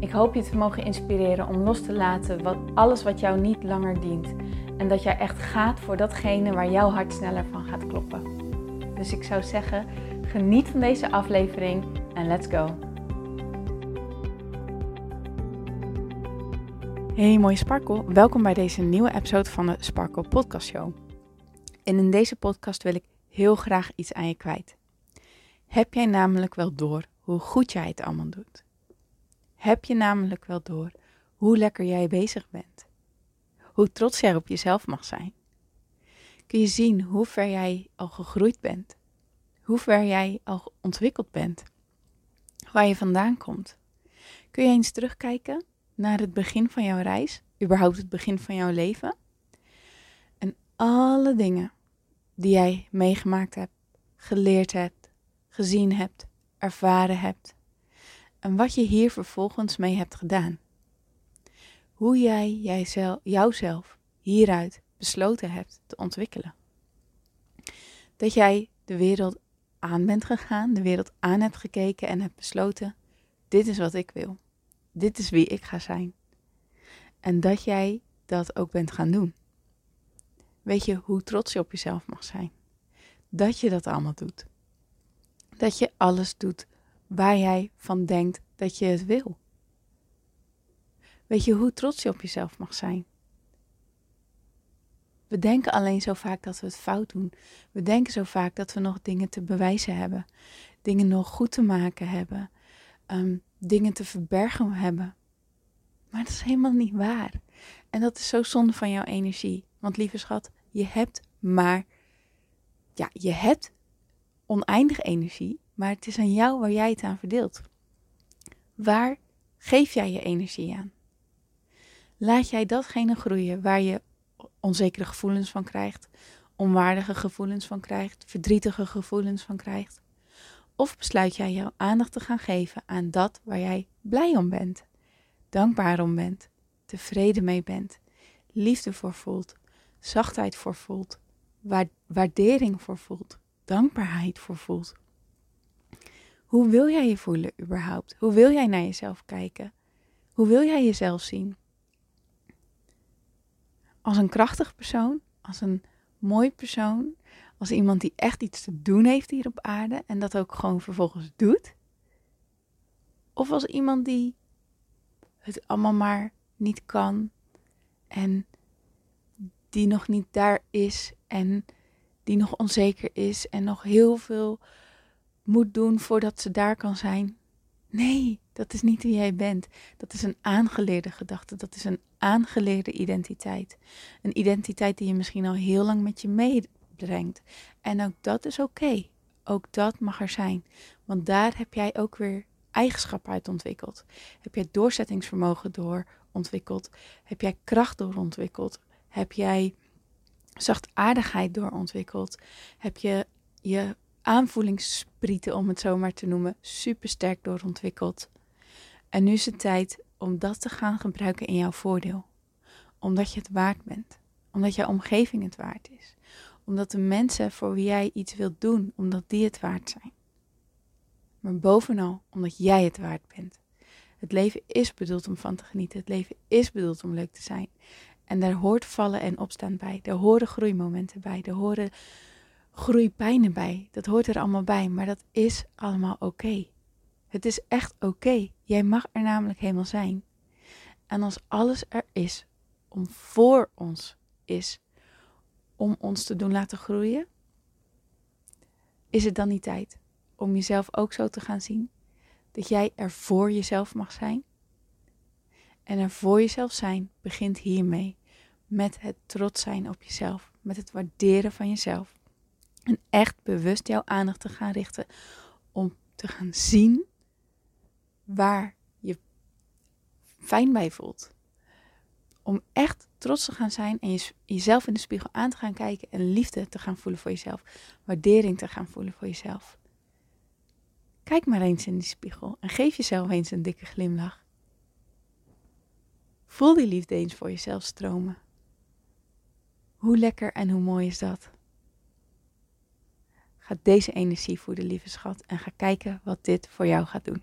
Ik hoop je te mogen inspireren om los te laten wat, alles wat jou niet langer dient. En dat jij echt gaat voor datgene waar jouw hart sneller van gaat kloppen. Dus ik zou zeggen, geniet van deze aflevering en let's go. Hey mooie Sparkle, welkom bij deze nieuwe episode van de Sparkle Podcast Show. En in deze podcast wil ik heel graag iets aan je kwijt. Heb jij namelijk wel door hoe goed jij het allemaal doet? Heb je namelijk wel door hoe lekker jij bezig bent. Hoe trots jij op jezelf mag zijn. Kun je zien hoe ver jij al gegroeid bent. Hoe ver jij al ontwikkeld bent. Waar je vandaan komt. Kun je eens terugkijken naar het begin van jouw reis, überhaupt het begin van jouw leven. En alle dingen die jij meegemaakt hebt, geleerd hebt, gezien hebt, ervaren hebt, en wat je hier vervolgens mee hebt gedaan. Hoe jij jijzelf, jouzelf hieruit besloten hebt te ontwikkelen. Dat jij de wereld aan bent gegaan, de wereld aan hebt gekeken en hebt besloten: dit is wat ik wil. Dit is wie ik ga zijn. En dat jij dat ook bent gaan doen. Weet je hoe trots je op jezelf mag zijn? Dat je dat allemaal doet. Dat je alles doet waar jij van denkt dat je het wil. Weet je hoe trots je op jezelf mag zijn? We denken alleen zo vaak dat we het fout doen. We denken zo vaak dat we nog dingen te bewijzen hebben, dingen nog goed te maken hebben, ehm, dingen te verbergen hebben. Maar dat is helemaal niet waar. En dat is zo zonde van jouw energie. Want lieve schat, je hebt maar, ja, je hebt oneindig energie, maar het is aan jou waar jij het aan verdeelt. Waar geef jij je energie aan? Laat jij datgene groeien waar je onzekere gevoelens van krijgt, onwaardige gevoelens van krijgt, verdrietige gevoelens van krijgt? Of besluit jij jouw aandacht te gaan geven aan dat waar jij blij om bent, dankbaar om bent, tevreden mee bent, liefde voor voelt, zachtheid voor voelt, waardering voor voelt, dankbaarheid voor voelt? Hoe wil jij je voelen überhaupt? Hoe wil jij naar jezelf kijken? Hoe wil jij jezelf zien? Als een krachtig persoon, als een mooi persoon, als iemand die echt iets te doen heeft hier op aarde en dat ook gewoon vervolgens doet? Of als iemand die het allemaal maar niet kan en die nog niet daar is en die nog onzeker is en nog heel veel moet doen voordat ze daar kan zijn. Nee, dat is niet wie jij bent. Dat is een aangeleerde gedachte. Dat is een aangeleerde identiteit. Een identiteit die je misschien al heel lang met je meebrengt. En ook dat is oké. Ook dat mag er zijn. Want daar heb jij ook weer eigenschappen uit ontwikkeld. Heb jij doorzettingsvermogen door ontwikkeld? Heb jij kracht door ontwikkeld? Heb jij zachtaardigheid door ontwikkeld? Heb je je aanvoelingssprieten, om het zo maar te noemen, super sterk doorontwikkeld. En nu is het tijd om dat te gaan gebruiken in jouw voordeel. Omdat je het waard bent. Omdat jouw omgeving het waard is. Omdat de mensen voor wie jij iets wilt doen, omdat die het waard zijn. Maar bovenal omdat jij het waard bent. Het leven is bedoeld om van te genieten. Het leven is bedoeld om leuk te zijn. En daar hoort vallen en opstaan bij. Daar horen groeimomenten bij. Daar horen groeipijnen bij. Dat hoort er allemaal bij, maar dat is allemaal oké. Het is echt oké. Jij mag er namelijk helemaal zijn. En als alles er is om voor ons is, om ons te doen laten groeien, is het dan niet tijd om jezelf ook zo te gaan zien? Dat jij er voor jezelf mag zijn? En er voor jezelf zijn begint hiermee. Met het trots zijn op jezelf. Met het waarderen van jezelf. En echt bewust jouw aandacht te gaan richten om te gaan zien waar je fijn bij voelt. Om echt trots te gaan zijn en jezelf in de spiegel aan te gaan kijken en liefde te gaan voelen voor jezelf. Waardering te gaan voelen voor jezelf. Kijk maar eens in die spiegel en geef jezelf eens een dikke glimlach. Voel die liefde eens voor jezelf stromen. Hoe lekker en hoe mooi is dat? Ga deze energie voeden, lieve schat, en ga kijken wat dit voor jou gaat doen.